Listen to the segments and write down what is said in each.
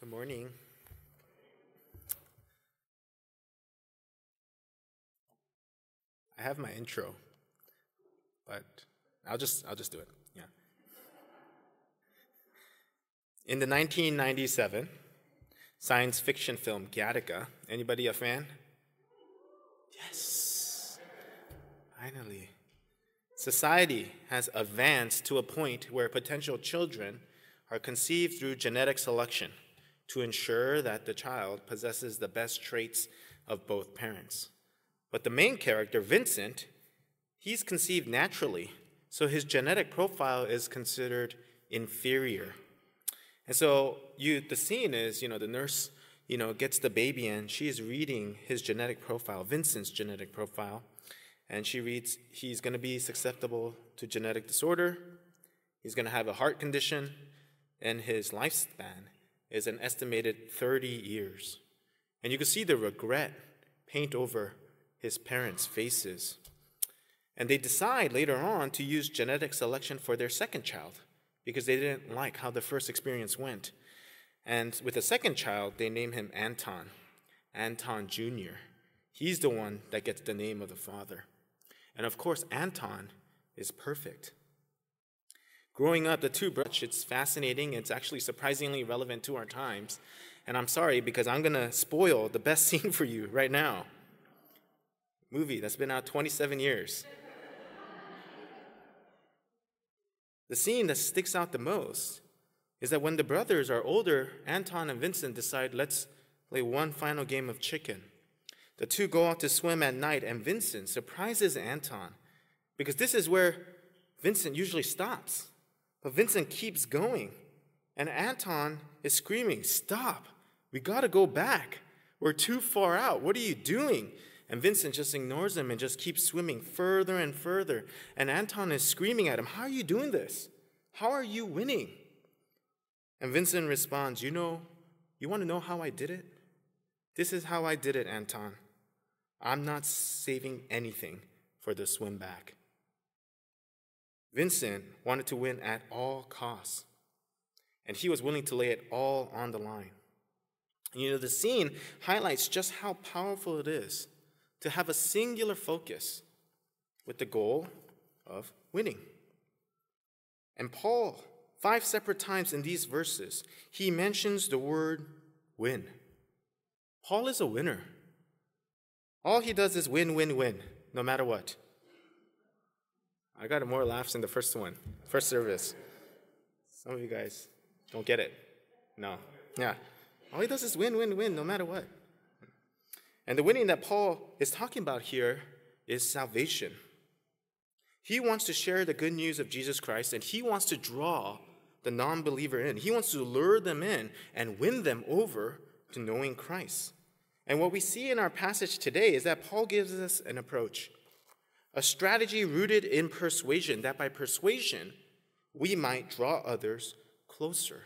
Good morning. I have my intro, but I'll just I'll just do it. Yeah. In the 1997 science fiction film Gattaca, anybody a fan? Yes. Finally. Society has advanced to a point where potential children are conceived through genetic selection to ensure that the child possesses the best traits of both parents. But the main character, Vincent, he's conceived naturally, so his genetic profile is considered inferior. And so you the scene is, you know, the nurse, you know, gets the baby and she is reading his genetic profile, Vincent's genetic profile, and she reads he's going to be susceptible to genetic disorder, he's going to have a heart condition, and his lifespan is an estimated 30 years. And you can see the regret paint over his parents' faces. And they decide later on to use genetic selection for their second child because they didn't like how the first experience went. And with the second child, they name him Anton, Anton Jr. He's the one that gets the name of the father. And of course, Anton is perfect. Growing up, the two brothers, it's fascinating. It's actually surprisingly relevant to our times. And I'm sorry because I'm going to spoil the best scene for you right now. Movie that's been out 27 years. the scene that sticks out the most is that when the brothers are older, Anton and Vincent decide, let's play one final game of chicken. The two go out to swim at night, and Vincent surprises Anton because this is where Vincent usually stops. But Vincent keeps going. And Anton is screaming, Stop! We gotta go back. We're too far out. What are you doing? And Vincent just ignores him and just keeps swimming further and further. And Anton is screaming at him, How are you doing this? How are you winning? And Vincent responds, You know, you want to know how I did it? This is how I did it, Anton. I'm not saving anything for the swim back. Vincent wanted to win at all costs, and he was willing to lay it all on the line. You know, the scene highlights just how powerful it is to have a singular focus with the goal of winning. And Paul, five separate times in these verses, he mentions the word win. Paul is a winner. All he does is win, win, win, no matter what. I got more laughs in the first one, first service. Some of you guys don't get it. No. Yeah. All he does is win, win, win, no matter what. And the winning that Paul is talking about here is salvation. He wants to share the good news of Jesus Christ and he wants to draw the non believer in. He wants to lure them in and win them over to knowing Christ. And what we see in our passage today is that Paul gives us an approach a strategy rooted in persuasion, that by persuasion, we might draw others closer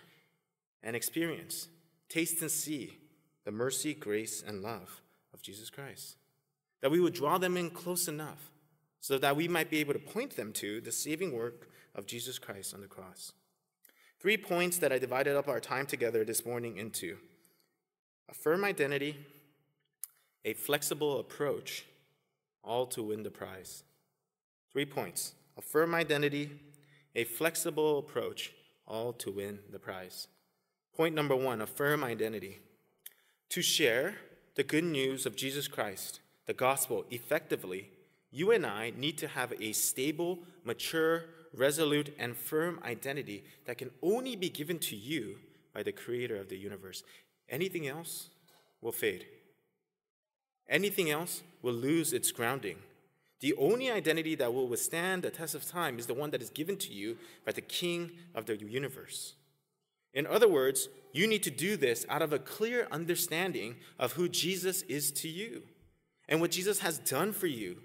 and experience, taste, and see the mercy, grace, and love of Jesus Christ. That we would draw them in close enough so that we might be able to point them to the saving work of Jesus Christ on the cross. Three points that I divided up our time together this morning into a firm identity, a flexible approach, all to win the prize. Three points a firm identity, a flexible approach, all to win the prize. Point number one a firm identity. To share the good news of Jesus Christ, the gospel, effectively, you and I need to have a stable, mature, resolute, and firm identity that can only be given to you by the creator of the universe. Anything else will fade. Anything else will lose its grounding. The only identity that will withstand the test of time is the one that is given to you by the King of the universe. In other words, you need to do this out of a clear understanding of who Jesus is to you and what Jesus has done for you.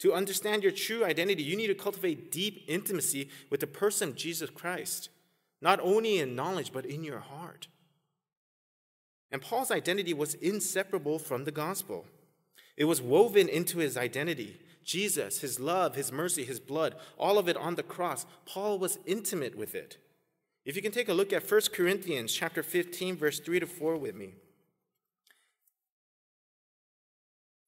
To understand your true identity, you need to cultivate deep intimacy with the person Jesus Christ, not only in knowledge, but in your heart. And Paul's identity was inseparable from the gospel. It was woven into his identity. Jesus, his love, his mercy, his blood, all of it on the cross. Paul was intimate with it. If you can take a look at 1 Corinthians chapter 15 verse 3 to 4 with me.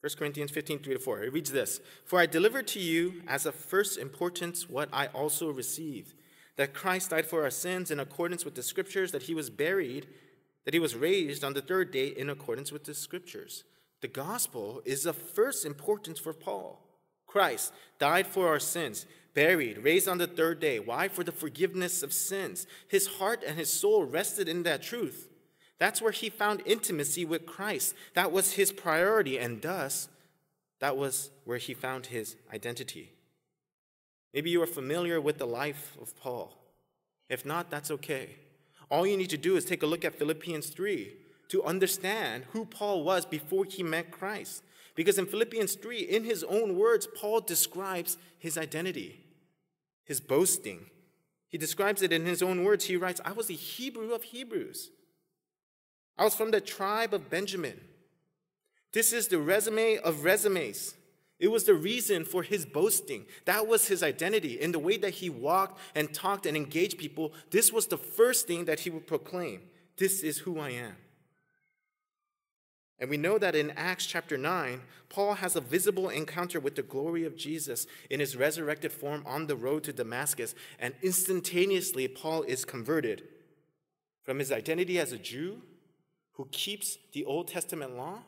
1 Corinthians 15, 3 to 4. It reads this For I delivered to you as of first importance what I also received that Christ died for our sins in accordance with the scriptures, that he was buried, that he was raised on the third day in accordance with the scriptures. The gospel is of first importance for Paul. Christ died for our sins, buried, raised on the third day. Why? For the forgiveness of sins. His heart and his soul rested in that truth. That's where he found intimacy with Christ. That was his priority, and thus, that was where he found his identity. Maybe you are familiar with the life of Paul. If not, that's okay. All you need to do is take a look at Philippians 3 to understand who Paul was before he met Christ. Because in Philippians 3, in his own words, Paul describes his identity, his boasting. He describes it in his own words. He writes, I was a Hebrew of Hebrews. I was from the tribe of Benjamin. This is the resume of resumes. It was the reason for his boasting. That was his identity. In the way that he walked and talked and engaged people, this was the first thing that he would proclaim This is who I am. And we know that in Acts chapter 9, Paul has a visible encounter with the glory of Jesus in his resurrected form on the road to Damascus, and instantaneously, Paul is converted from his identity as a Jew who keeps the Old Testament law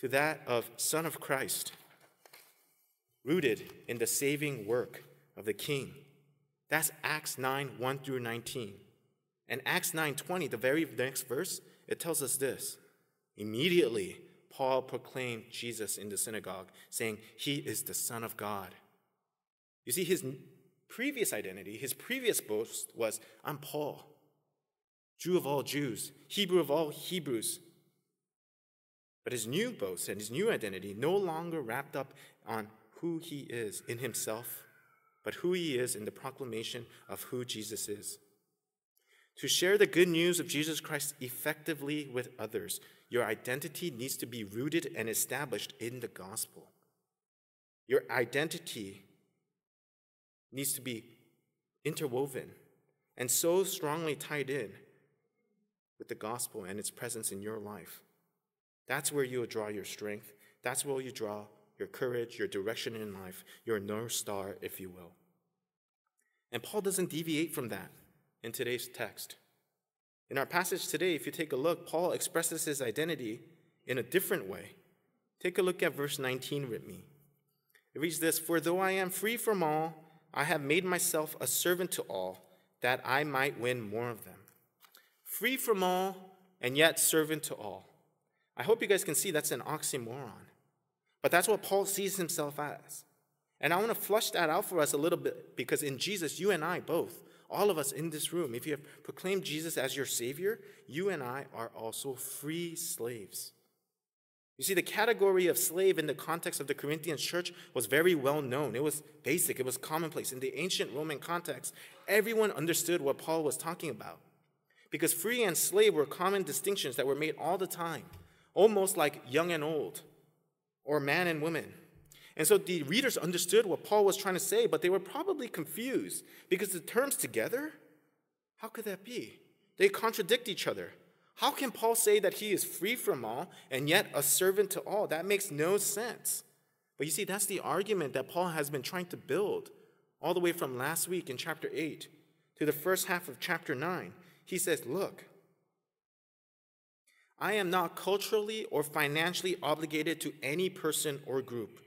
to that of Son of Christ, rooted in the saving work of the King. That's Acts 9 1 through 19. And Acts 9 20, the very next verse, it tells us this. Immediately, Paul proclaimed Jesus in the synagogue, saying, He is the Son of God. You see, his previous identity, his previous boast was, I'm Paul. Jew of all Jews, Hebrew of all Hebrews. But his new boast and his new identity no longer wrapped up on who he is in himself, but who he is in the proclamation of who Jesus is. To share the good news of Jesus Christ effectively with others, your identity needs to be rooted and established in the gospel. Your identity needs to be interwoven and so strongly tied in with the gospel and its presence in your life. That's where you'll draw your strength. That's where you draw your courage, your direction in life, your North Star, if you will. And Paul doesn't deviate from that in today's text. In our passage today, if you take a look, Paul expresses his identity in a different way. Take a look at verse 19 with me. It reads this For though I am free from all, I have made myself a servant to all, that I might win more of them free from all, and yet servant to all. I hope you guys can see that's an oxymoron. But that's what Paul sees himself as. And I want to flush that out for us a little bit because in Jesus, you and I both, all of us in this room, if you have proclaimed Jesus as your Savior, you and I are also free slaves. You see, the category of slave in the context of the Corinthian church was very well known. It was basic, it was commonplace. In the ancient Roman context, everyone understood what Paul was talking about because free and slave were common distinctions that were made all the time, almost like young and old, or man and woman. And so the readers understood what Paul was trying to say, but they were probably confused because the terms together, how could that be? They contradict each other. How can Paul say that he is free from all and yet a servant to all? That makes no sense. But you see, that's the argument that Paul has been trying to build all the way from last week in chapter 8 to the first half of chapter 9. He says, Look, I am not culturally or financially obligated to any person or group.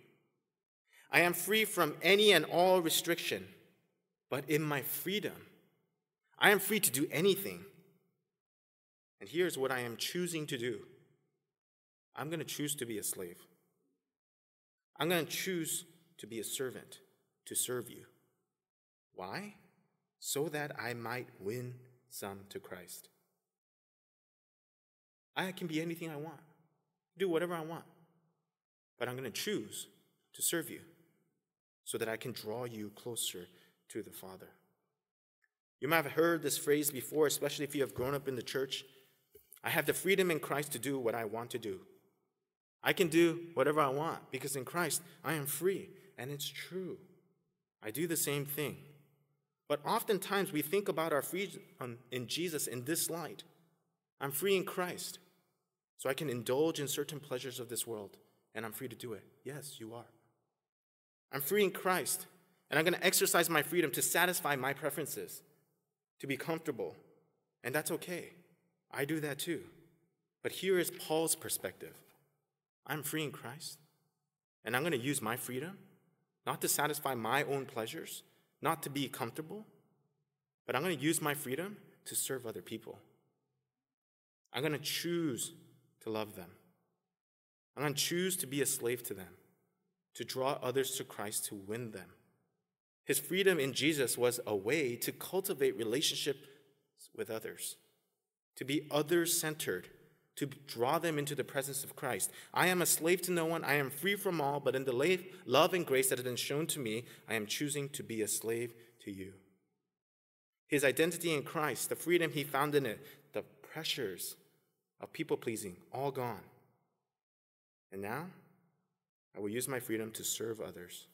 I am free from any and all restriction, but in my freedom, I am free to do anything. And here's what I am choosing to do I'm going to choose to be a slave. I'm going to choose to be a servant, to serve you. Why? So that I might win some to Christ. I can be anything I want, do whatever I want, but I'm going to choose to serve you so that I can draw you closer to the Father. You might have heard this phrase before, especially if you have grown up in the church. I have the freedom in Christ to do what I want to do. I can do whatever I want because in Christ I am free, and it's true. I do the same thing. But oftentimes we think about our freedom um, in Jesus in this light. I'm free in Christ, so I can indulge in certain pleasures of this world, and I'm free to do it. Yes, you are. I'm free in Christ, and I'm going to exercise my freedom to satisfy my preferences, to be comfortable, and that's okay. I do that too. But here is Paul's perspective I'm free in Christ, and I'm going to use my freedom not to satisfy my own pleasures, not to be comfortable, but I'm going to use my freedom to serve other people. I'm going to choose to love them. I'm going to choose to be a slave to them, to draw others to Christ, to win them. His freedom in Jesus was a way to cultivate relationships with others, to be other centered, to draw them into the presence of Christ. I am a slave to no one. I am free from all, but in the love and grace that has been shown to me, I am choosing to be a slave to you. His identity in Christ, the freedom he found in it, the pressures of people pleasing, all gone. And now, I will use my freedom to serve others,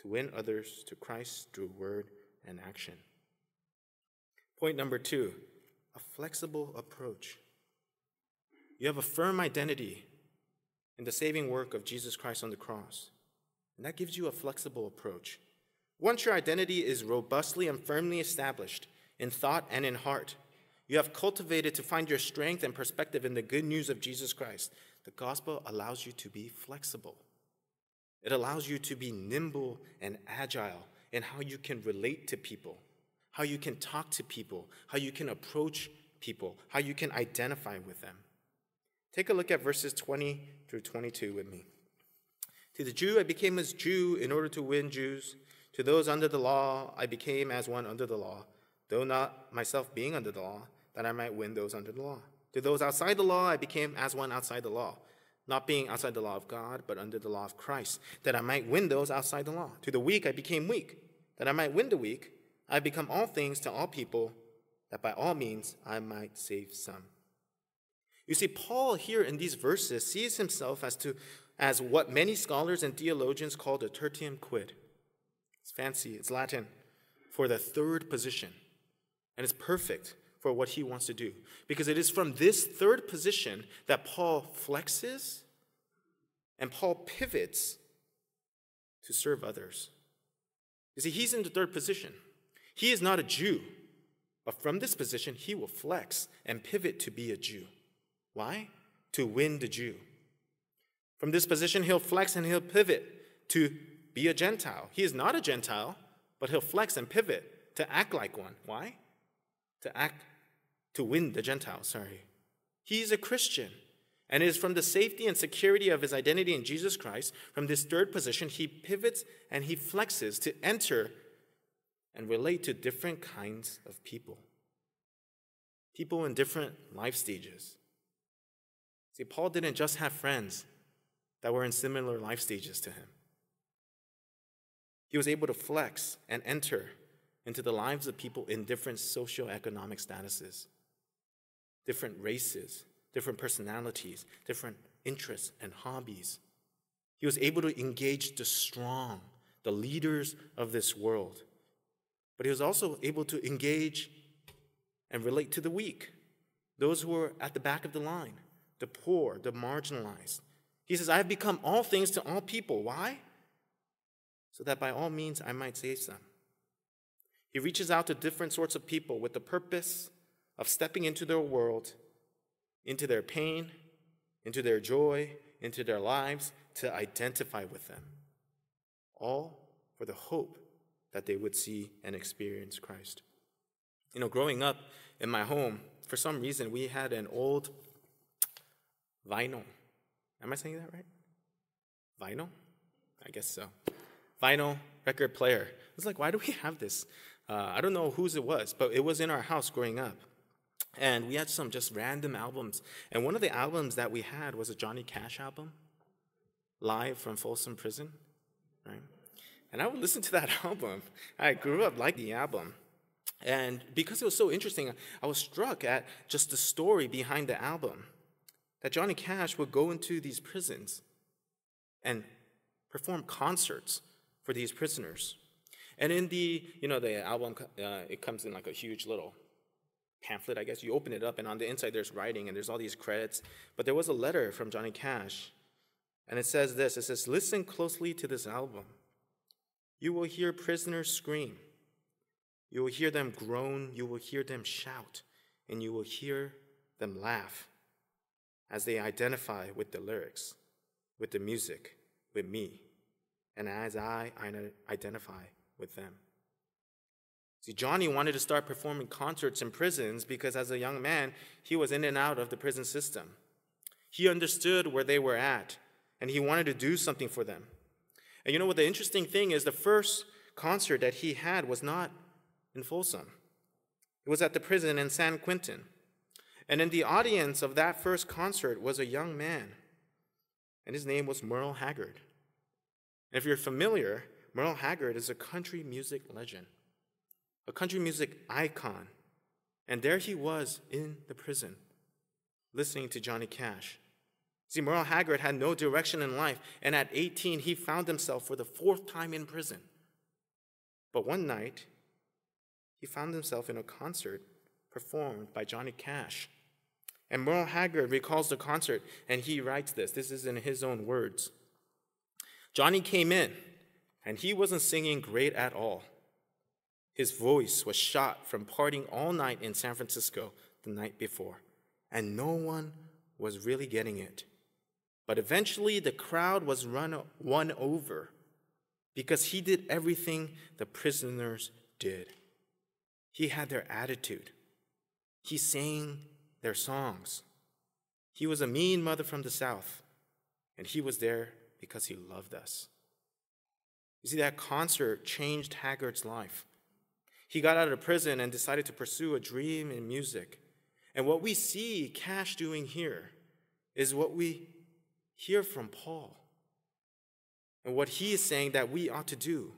to win others to Christ through word and action. Point number two a flexible approach. You have a firm identity in the saving work of Jesus Christ on the cross. And that gives you a flexible approach. Once your identity is robustly and firmly established in thought and in heart, you have cultivated to find your strength and perspective in the good news of Jesus Christ. The gospel allows you to be flexible. It allows you to be nimble and agile in how you can relate to people, how you can talk to people, how you can approach people, how you can identify with them. Take a look at verses 20 through 22 with me. To the Jew, I became as Jew in order to win Jews. To those under the law, I became as one under the law, though not myself being under the law, that I might win those under the law. To those outside the law, I became as one outside the law, not being outside the law of God, but under the law of Christ, that I might win those outside the law. To the weak, I became weak, that I might win the weak. I become all things to all people, that by all means I might save some. You see, Paul here in these verses sees himself as, to, as what many scholars and theologians call the tertium quid. It's fancy, it's Latin for the third position. And it's perfect for what he wants to do. Because it is from this third position that Paul flexes and Paul pivots to serve others. You see, he's in the third position. He is not a Jew, but from this position, he will flex and pivot to be a Jew. Why? To win the Jew. From this position, he'll flex and he'll pivot to be a Gentile. He is not a Gentile, but he'll flex and pivot to act like one. Why? To act, to win the Gentiles, sorry. He's a Christian. And it is from the safety and security of his identity in Jesus Christ, from this third position, he pivots and he flexes to enter and relate to different kinds of people. People in different life stages. See, Paul didn't just have friends that were in similar life stages to him. He was able to flex and enter into the lives of people in different socioeconomic statuses, different races, different personalities, different interests and hobbies. He was able to engage the strong, the leaders of this world. But he was also able to engage and relate to the weak, those who were at the back of the line, the poor, the marginalized. He says, I have become all things to all people. Why? So that by all means I might save some. He reaches out to different sorts of people with the purpose of stepping into their world, into their pain, into their joy, into their lives, to identify with them. All for the hope that they would see and experience Christ. You know, growing up in my home, for some reason, we had an old Vinyl. Am I saying that right? Vinyl? I guess so. Vinyl record player. I was like, why do we have this? Uh, I don't know whose it was, but it was in our house growing up. And we had some just random albums. And one of the albums that we had was a Johnny Cash album, live from Folsom Prison, right? And I would listen to that album. I grew up liking the album. And because it was so interesting, I was struck at just the story behind the album that Johnny Cash would go into these prisons and perform concerts for these prisoners. And in the, you know, the album, uh, it comes in like a huge little pamphlet, I guess. You open it up, and on the inside there's writing, and there's all these credits. But there was a letter from Johnny Cash, and it says this it says, Listen closely to this album. You will hear prisoners scream. You will hear them groan. You will hear them shout. And you will hear them laugh as they identify with the lyrics, with the music, with me, and as I identify with them. See, Johnny wanted to start performing concerts in prisons because as a young man, he was in and out of the prison system. He understood where they were at, and he wanted to do something for them. And you know what the interesting thing is? The first concert that he had was not in Folsom, it was at the prison in San Quentin. And in the audience of that first concert was a young man, and his name was Merle Haggard. And if you're familiar, Merle Haggard is a country music legend, a country music icon. And there he was in the prison, listening to Johnny Cash. See, Merle Haggard had no direction in life, and at 18, he found himself for the fourth time in prison. But one night, he found himself in a concert performed by Johnny Cash. And Merle Haggard recalls the concert, and he writes this. This is in his own words. Johnny came in, and he wasn't singing great at all. His voice was shot from partying all night in San Francisco the night before, and no one was really getting it. But eventually, the crowd was run, won over because he did everything the prisoners did. He had their attitude, he sang their songs. He was a mean mother from the South, and he was there because he loved us. You see, that concert changed Haggard's life. He got out of prison and decided to pursue a dream in music. And what we see Cash doing here is what we hear from Paul and what he is saying that we ought to do.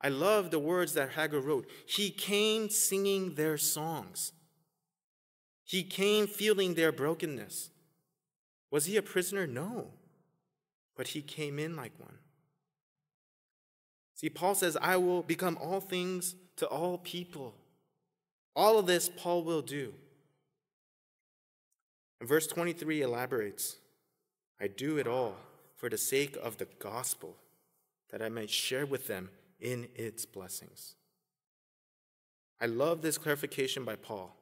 I love the words that Haggard wrote. He came singing their songs. He came feeling their brokenness. Was he a prisoner? No. But he came in like one. See, Paul says, I will become all things to all people. All of this Paul will do. And verse 23 elaborates I do it all for the sake of the gospel, that I might share with them in its blessings. I love this clarification by Paul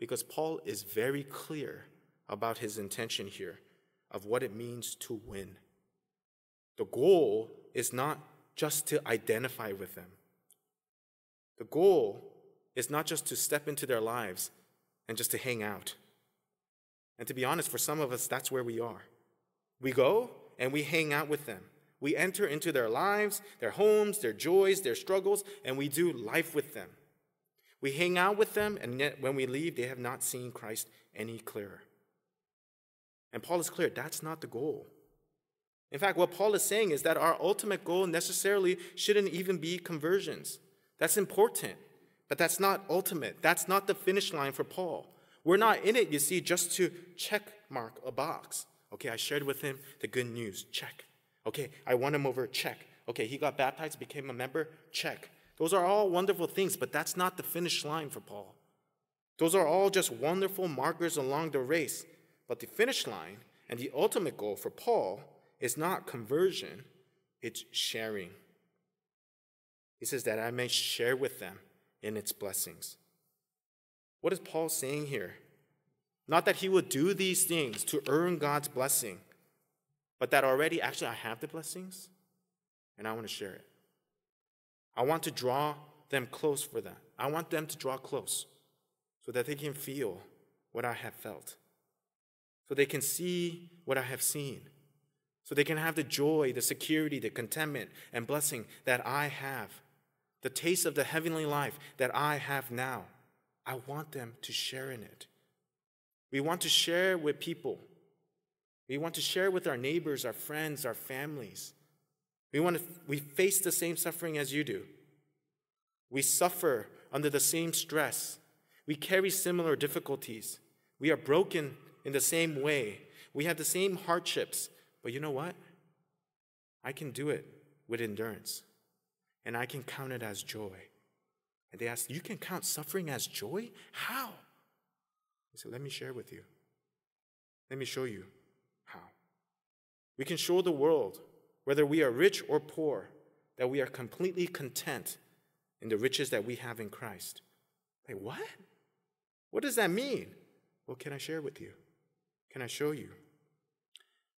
because Paul is very clear about his intention here of what it means to win. The goal is not just to identify with them, the goal is not just to step into their lives and just to hang out. And to be honest, for some of us, that's where we are. We go and we hang out with them. We enter into their lives, their homes, their joys, their struggles, and we do life with them. We hang out with them, and yet when we leave, they have not seen Christ any clearer. And Paul is clear that's not the goal. In fact, what Paul is saying is that our ultimate goal necessarily shouldn't even be conversions. That's important, but that's not ultimate. That's not the finish line for Paul. We're not in it, you see, just to check mark a box. Okay, I shared with him the good news. Check. Okay, I won him over. Check. Okay, he got baptized, became a member. Check. Those are all wonderful things, but that's not the finish line for Paul. Those are all just wonderful markers along the race. But the finish line and the ultimate goal for Paul is not conversion, it's sharing. He says that I may share with them in its blessings. What is Paul saying here? Not that he will do these things to earn God's blessing, but that already, actually, I have the blessings and I want to share it. I want to draw them close for that. I want them to draw close so that they can feel what I have felt, so they can see what I have seen, so they can have the joy, the security, the contentment, and blessing that I have, the taste of the heavenly life that I have now. I want them to share in it. We want to share with people. We want to share with our neighbors, our friends, our families. We, want to, we face the same suffering as you do. We suffer under the same stress. We carry similar difficulties. We are broken in the same way. We have the same hardships. But you know what? I can do it with endurance. and I can count it as joy. And they asked, You can count suffering as joy? How? I said, Let me share with you. Let me show you how. We can show the world, whether we are rich or poor, that we are completely content in the riches that we have in Christ. Like, what? What does that mean? Well, can I share with you? Can I show you?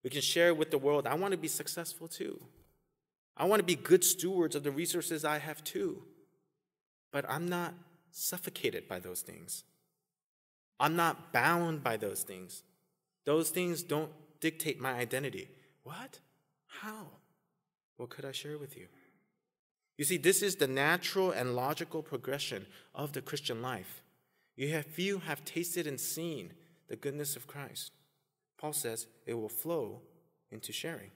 We can share with the world, I want to be successful too. I want to be good stewards of the resources I have too. But I'm not suffocated by those things. I'm not bound by those things. Those things don't dictate my identity. What? How? What could I share with you? You see, this is the natural and logical progression of the Christian life. You have few have tasted and seen the goodness of Christ. Paul says it will flow into sharing.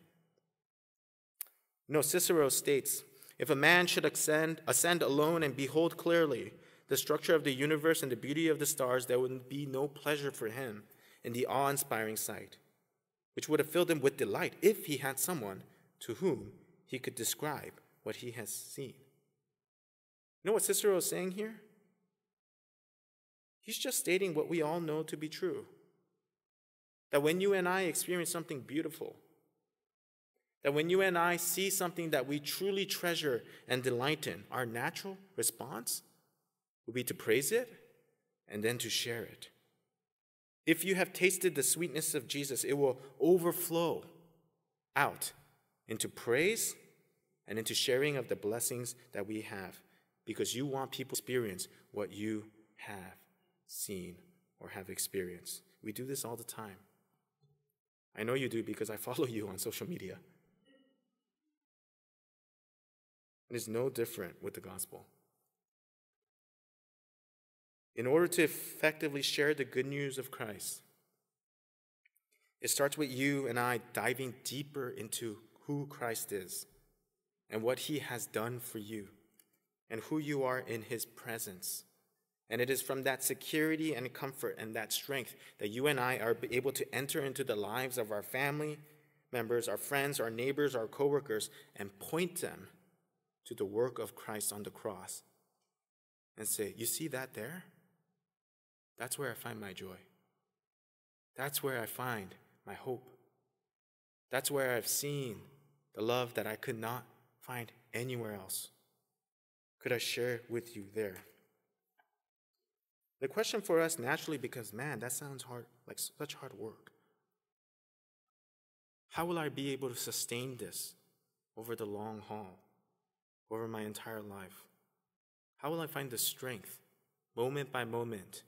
Know, Cicero states if a man should ascend, ascend alone and behold clearly the structure of the universe and the beauty of the stars, there would be no pleasure for him in the awe inspiring sight, which would have filled him with delight if he had someone to whom he could describe what he has seen. You know what Cicero is saying here? He's just stating what we all know to be true. That when you and I experience something beautiful, that when you and I see something that we truly treasure and delight in, our natural response will be to praise it and then to share it. If you have tasted the sweetness of Jesus, it will overflow out into praise and into sharing of the blessings that we have because you want people to experience what you have seen or have experienced. We do this all the time. I know you do because I follow you on social media. It is no different with the gospel. In order to effectively share the good news of Christ, it starts with you and I diving deeper into who Christ is and what he has done for you and who you are in his presence. And it is from that security and comfort and that strength that you and I are able to enter into the lives of our family members, our friends, our neighbors, our coworkers, and point them to the work of Christ on the cross and say, You see that there? That's where I find my joy. That's where I find my hope. That's where I've seen the love that I could not find anywhere else. Could I share with you there? The question for us naturally becomes man, that sounds hard, like such hard work. How will I be able to sustain this over the long haul, over my entire life? How will I find the strength, moment by moment,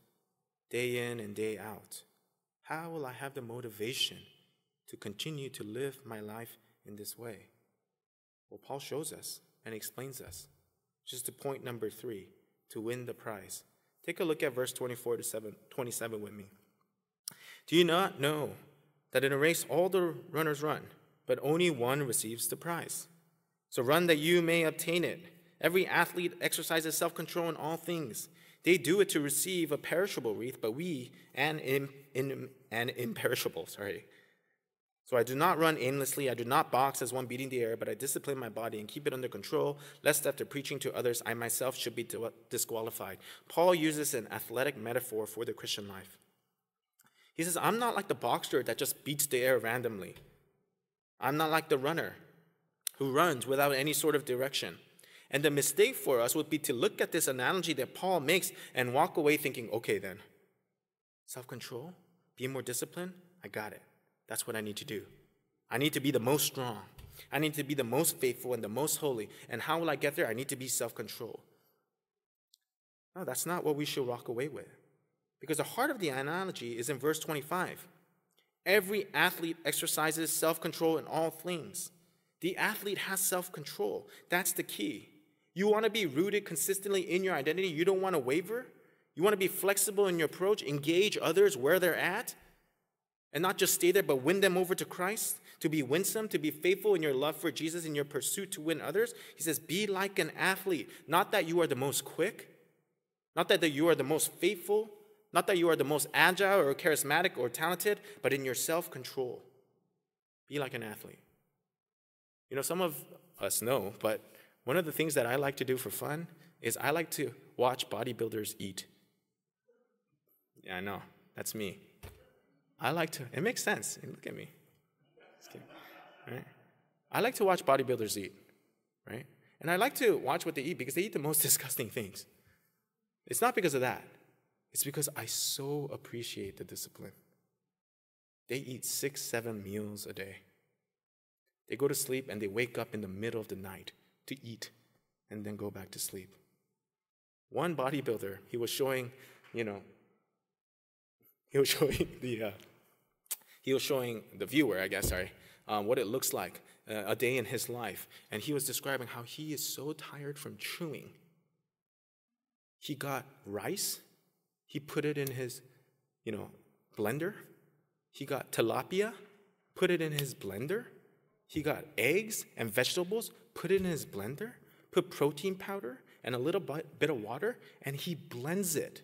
day in and day out? How will I have the motivation to continue to live my life in this way? Well, Paul shows us and explains us. Just to point number three to win the prize. Take a look at verse 24 to 27 with me. Do you not know that in a race all the runners run, but only one receives the prize? So run that you may obtain it. Every athlete exercises self control in all things. They do it to receive a perishable wreath, but we an, in, in, an imperishable, sorry. So I do not run aimlessly, I do not box as one beating the air, but I discipline my body and keep it under control, lest after preaching to others, I myself should be disqualified. Paul uses an athletic metaphor for the Christian life. He says, I'm not like the boxer that just beats the air randomly. I'm not like the runner who runs without any sort of direction. And the mistake for us would be to look at this analogy that Paul makes and walk away thinking, okay, then, self control, be more disciplined, I got it. That's what I need to do. I need to be the most strong. I need to be the most faithful and the most holy. And how will I get there? I need to be self control. No, that's not what we should walk away with. Because the heart of the analogy is in verse 25. Every athlete exercises self control in all things. The athlete has self control. That's the key. You want to be rooted consistently in your identity. You don't want to waver. You want to be flexible in your approach, engage others where they're at, and not just stay there, but win them over to Christ, to be winsome, to be faithful in your love for Jesus, in your pursuit to win others. He says, Be like an athlete. Not that you are the most quick, not that you are the most faithful, not that you are the most agile or charismatic or talented, but in your self control. Be like an athlete. You know, some of us know, but one of the things that I like to do for fun is I like to watch bodybuilders eat. Yeah, I know. That's me. I like to, it makes sense. Look at me. Right? I like to watch bodybuilders eat, right? And I like to watch what they eat because they eat the most disgusting things. It's not because of that, it's because I so appreciate the discipline. They eat six, seven meals a day. They go to sleep and they wake up in the middle of the night to eat and then go back to sleep. One bodybuilder, he was showing, you know, he was showing the, uh, he was showing the viewer, I guess, sorry, um, what it looks like uh, a day in his life. And he was describing how he is so tired from chewing. He got rice, he put it in his, you know, blender. He got tilapia, put it in his blender. He got eggs and vegetables, put it in his blender, put protein powder and a little bit of water, and he blends it.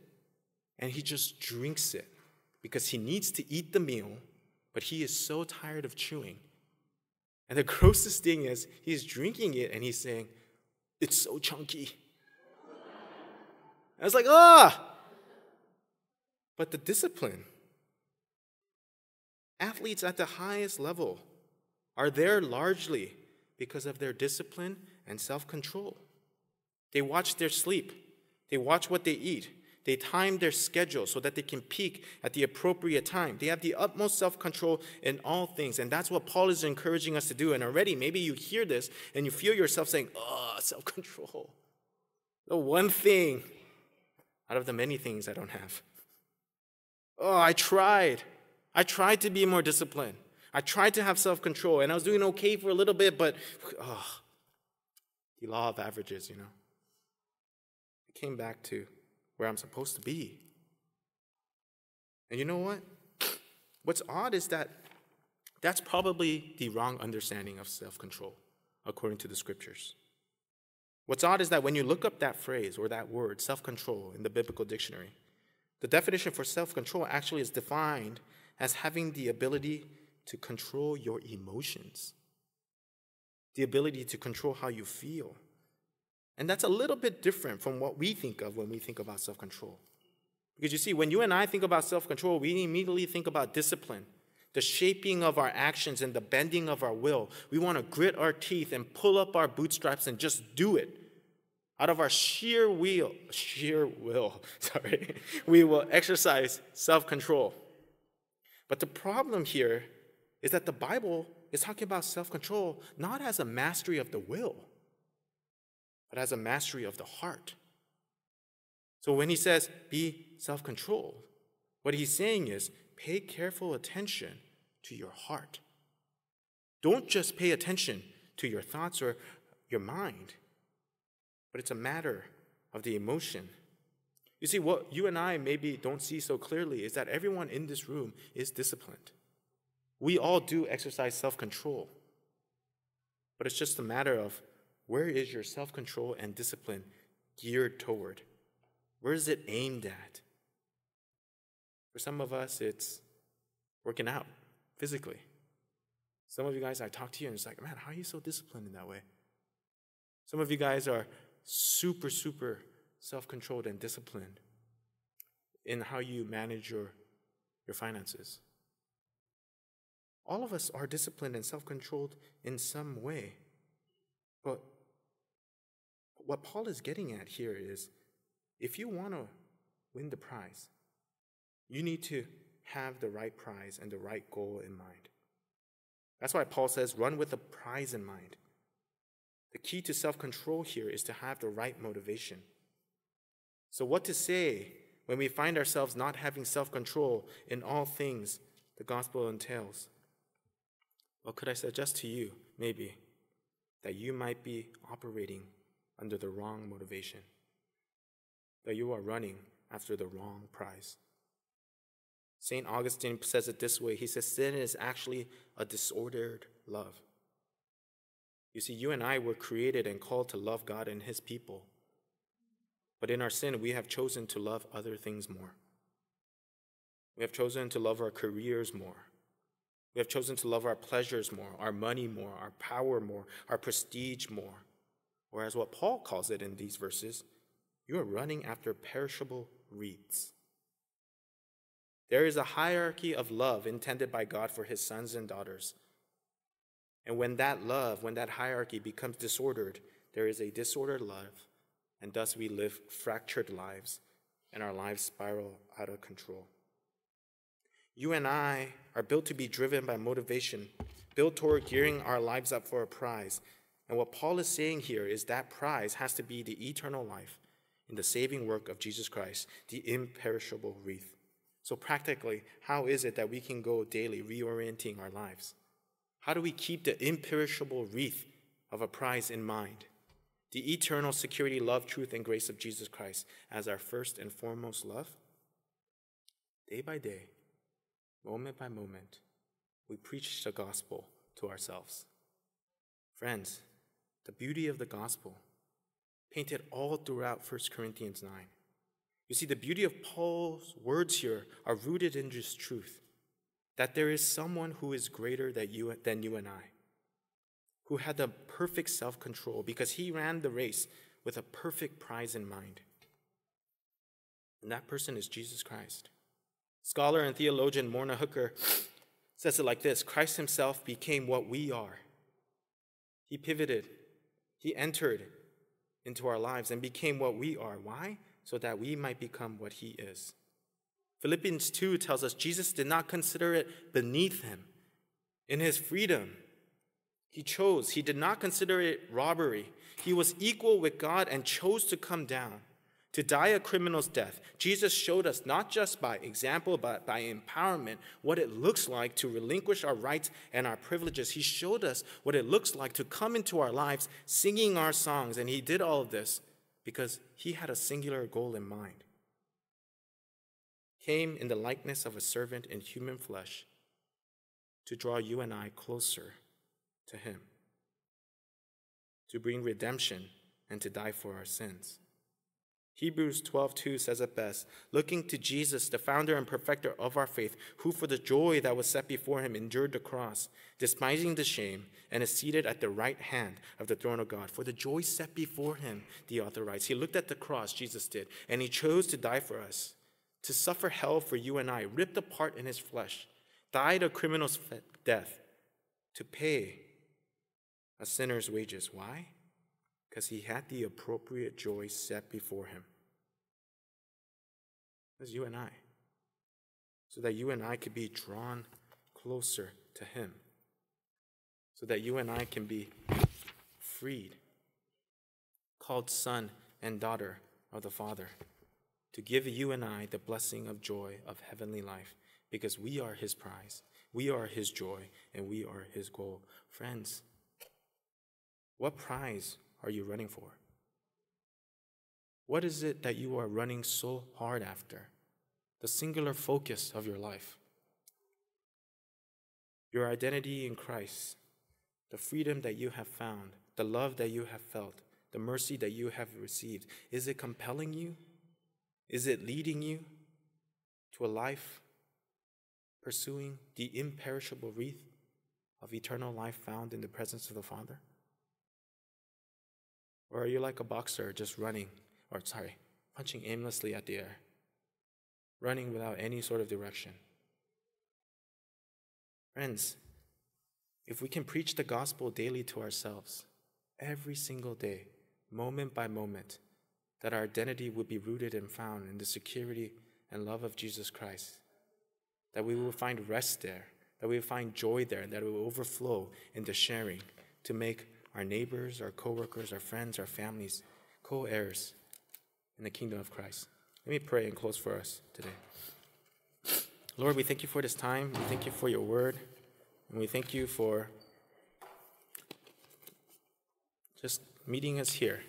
And he just drinks it because he needs to eat the meal, but he is so tired of chewing. And the grossest thing is, he's drinking it and he's saying, It's so chunky. I was like, ah! But the discipline, athletes at the highest level are there largely because of their discipline and self control. They watch their sleep, they watch what they eat, they time their schedule so that they can peak at the appropriate time. They have the utmost self control in all things. And that's what Paul is encouraging us to do. And already, maybe you hear this and you feel yourself saying, Oh, self control. The one thing out of the many things I don't have. Oh, I tried. I tried to be more disciplined. I tried to have self control, and I was doing okay for a little bit, but oh, the law of averages, you know. I came back to where I'm supposed to be. And you know what? What's odd is that that's probably the wrong understanding of self control, according to the scriptures. What's odd is that when you look up that phrase or that word, self control, in the biblical dictionary, the definition for self control actually is defined as having the ability to control your emotions, the ability to control how you feel. And that's a little bit different from what we think of when we think about self control. Because you see, when you and I think about self control, we immediately think about discipline, the shaping of our actions and the bending of our will. We want to grit our teeth and pull up our bootstraps and just do it. Out of our sheer will, sheer will, sorry, we will exercise self control. But the problem here is that the Bible is talking about self control not as a mastery of the will, but as a mastery of the heart. So when he says be self controlled, what he's saying is pay careful attention to your heart. Don't just pay attention to your thoughts or your mind, but it's a matter of the emotion. You see, what you and I maybe don't see so clearly is that everyone in this room is disciplined. We all do exercise self control. But it's just a matter of where is your self control and discipline geared toward? Where is it aimed at? For some of us, it's working out physically. Some of you guys, I talk to you and it's like, man, how are you so disciplined in that way? Some of you guys are super, super self controlled and disciplined in how you manage your, your finances. All of us are disciplined and self controlled in some way. But what Paul is getting at here is if you want to win the prize, you need to have the right prize and the right goal in mind. That's why Paul says, run with the prize in mind. The key to self control here is to have the right motivation. So, what to say when we find ourselves not having self control in all things the gospel entails? Well, could I suggest to you, maybe, that you might be operating under the wrong motivation, that you are running after the wrong prize? St. Augustine says it this way He says, Sin is actually a disordered love. You see, you and I were created and called to love God and His people. But in our sin, we have chosen to love other things more. We have chosen to love our careers more. We have chosen to love our pleasures more, our money more, our power more, our prestige more. Or as what Paul calls it in these verses, you are running after perishable wreaths. There is a hierarchy of love intended by God for his sons and daughters. And when that love, when that hierarchy becomes disordered, there is a disordered love, and thus we live fractured lives, and our lives spiral out of control. You and I are built to be driven by motivation, built toward gearing our lives up for a prize. And what Paul is saying here is that prize has to be the eternal life in the saving work of Jesus Christ, the imperishable wreath. So, practically, how is it that we can go daily reorienting our lives? How do we keep the imperishable wreath of a prize in mind? The eternal security, love, truth, and grace of Jesus Christ as our first and foremost love? Day by day, moment by moment, we preach the gospel to ourselves. Friends, the beauty of the gospel, painted all throughout 1 Corinthians 9. You see, the beauty of Paul's words here are rooted in this truth that there is someone who is greater than you, than you and I, who had the perfect self control because he ran the race with a perfect prize in mind. And that person is Jesus Christ. Scholar and theologian Morna Hooker says it like this Christ himself became what we are. He pivoted, he entered into our lives and became what we are. Why? So that we might become what he is. Philippians 2 tells us Jesus did not consider it beneath him. In his freedom, he chose, he did not consider it robbery. He was equal with God and chose to come down to die a criminal's death, Jesus showed us not just by example, but by empowerment, what it looks like to relinquish our rights and our privileges. He showed us what it looks like to come into our lives singing our songs. And He did all of this because He had a singular goal in mind. Came in the likeness of a servant in human flesh to draw you and I closer to Him, to bring redemption and to die for our sins. Hebrews 12:2 says it best, looking to Jesus, the founder and perfecter of our faith, who for the joy that was set before him endured the cross, despising the shame, and is seated at the right hand of the throne of God. For the joy set before him, the author writes. He looked at the cross, Jesus did, and he chose to die for us, to suffer hell for you and I, ripped apart in his flesh, died a criminal's death, to pay a sinner's wages. Why? Because he had the appropriate joy set before him. As you and I. So that you and I could be drawn closer to Him. So that you and I can be freed, called son and daughter of the Father, to give you and I the blessing of joy of heavenly life, because we are His prize, we are His joy, and we are His goal. Friends, what prize are you running for? What is it that you are running so hard after? The singular focus of your life. Your identity in Christ, the freedom that you have found, the love that you have felt, the mercy that you have received. Is it compelling you? Is it leading you to a life pursuing the imperishable wreath of eternal life found in the presence of the Father? Or are you like a boxer just running or sorry, punching aimlessly at the air, running without any sort of direction. Friends, if we can preach the gospel daily to ourselves, every single day, moment by moment, that our identity would be rooted and found in the security and love of Jesus Christ, that we will find rest there, that we will find joy there, and that it will overflow into sharing to make our neighbors, our coworkers, our friends, our families co heirs in the kingdom of Christ. Let me pray and close for us today. Lord, we thank you for this time. We thank you for your word. And we thank you for just meeting us here.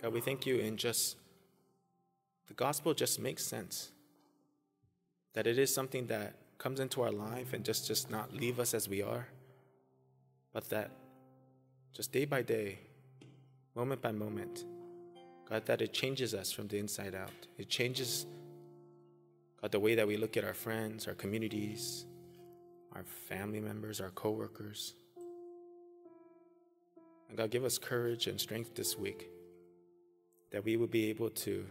God, we thank you in just the gospel just makes sense. That it is something that comes into our life and just just not leave us as we are, but that just day by day, moment by moment, God, that it changes us from the inside out. It changes, God, the way that we look at our friends, our communities, our family members, our coworkers. And God, give us courage and strength this week that we will be able to,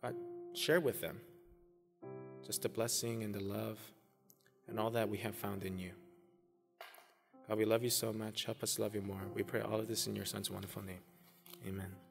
God, share with them just the blessing and the love and all that we have found in you. God, we love you so much. Help us love you more. We pray all of this in your Son's wonderful name. Amen.